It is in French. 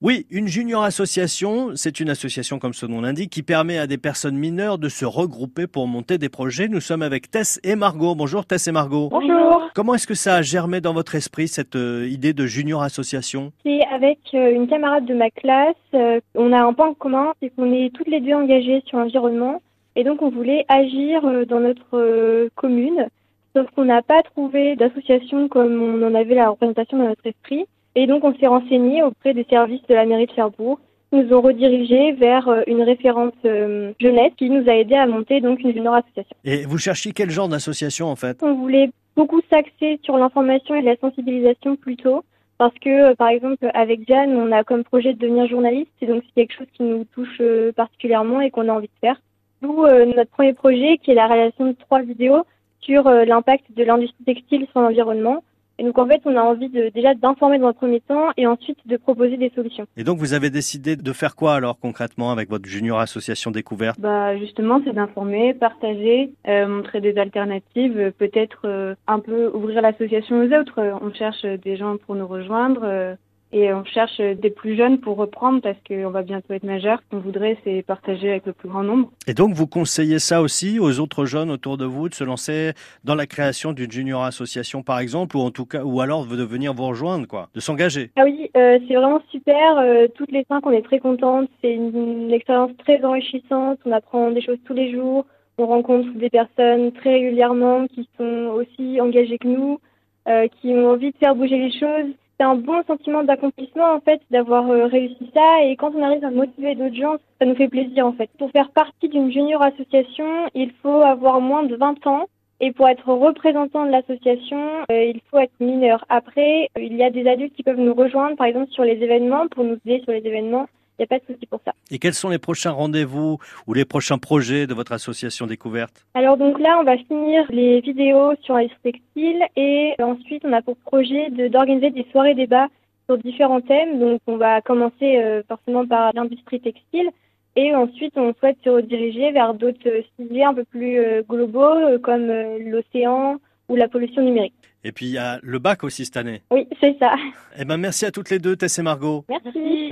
Oui, une junior association, c'est une association comme son nom l'indique qui permet à des personnes mineures de se regrouper pour monter des projets. Nous sommes avec Tess et Margot. Bonjour Tess et Margot. Bonjour. Comment est-ce que ça a germé dans votre esprit cette euh, idée de junior association? C'est avec euh, une camarade de ma classe. euh, on a un point commun, c'est qu'on est toutes les deux engagées sur l'environnement. Et donc on voulait agir dans notre commune. Sauf qu'on n'a pas trouvé d'association comme on en avait la représentation dans notre esprit. Et donc on s'est renseigné auprès des services de la mairie de Cherbourg. Ils nous ont redirigés vers euh, une référente euh, jeunesse qui nous a aidé à monter donc une junior association. Et vous cherchiez quel genre d'association en fait? On voulait beaucoup s'axer sur l'information et la sensibilisation plutôt. Parce que, euh, par exemple, avec Jeanne, on a comme projet de devenir journaliste, et donc c'est quelque chose qui nous touche euh, particulièrement et qu'on a envie de faire. D'où notre premier projet, qui est la réalisation de trois vidéos sur l'impact de l'industrie textile sur l'environnement. Et donc, en fait, on a envie de, déjà d'informer dans un premier temps et ensuite de proposer des solutions. Et donc vous avez décidé de faire quoi alors concrètement avec votre junior association découverte? Bah justement, c'est d'informer, partager, euh, montrer des alternatives, euh, peut-être euh, un peu ouvrir l'association aux autres. On cherche des gens pour nous rejoindre euh, et on cherche des plus jeunes pour reprendre parce qu'on va bientôt être majeur. Ce qu'on voudrait, c'est partager avec le plus grand nombre. Et donc vous conseillez ça aussi aux autres jeunes autour de vous de se lancer dans la création d'une junior association par exemple ou en tout cas ou alors de venir vous rejoindre quoi, de s'engager? Ah oui, euh, c'est vraiment super. Euh, toutes les cinq, on est très contentes. C'est une, une expérience très enrichissante. On apprend des choses tous les jours. On rencontre des personnes très régulièrement qui sont aussi engagées que nous, euh, qui ont envie de faire bouger les choses. C'est un bon sentiment d'accomplissement en fait d'avoir euh, réussi ça. Et quand on arrive à motiver d'autres gens, ça nous fait plaisir en fait. Pour faire partie d'une junior association, il faut avoir moins de 20 ans. Et pour être représentant de l'association, euh, il faut être mineur. Après, euh, il y a des adultes qui peuvent nous rejoindre, par exemple sur les événements, pour nous aider sur les événements. Il n'y a pas de souci pour ça. Et quels sont les prochains rendez-vous ou les prochains projets de votre association découverte? Alors donc là, on va finir les vidéos sur l'industrie textile et ensuite on a pour projet de- d'organiser des soirées débats sur différents thèmes. Donc on va commencer euh, forcément par l'industrie textile et ensuite on souhaite se rediriger vers d'autres sujets un peu plus euh, globaux euh, comme euh, l'océan ou la pollution numérique. Et puis il y a le bac aussi cette année. Oui, c'est ça. Eh ben merci à toutes les deux Tess et Margot. Merci.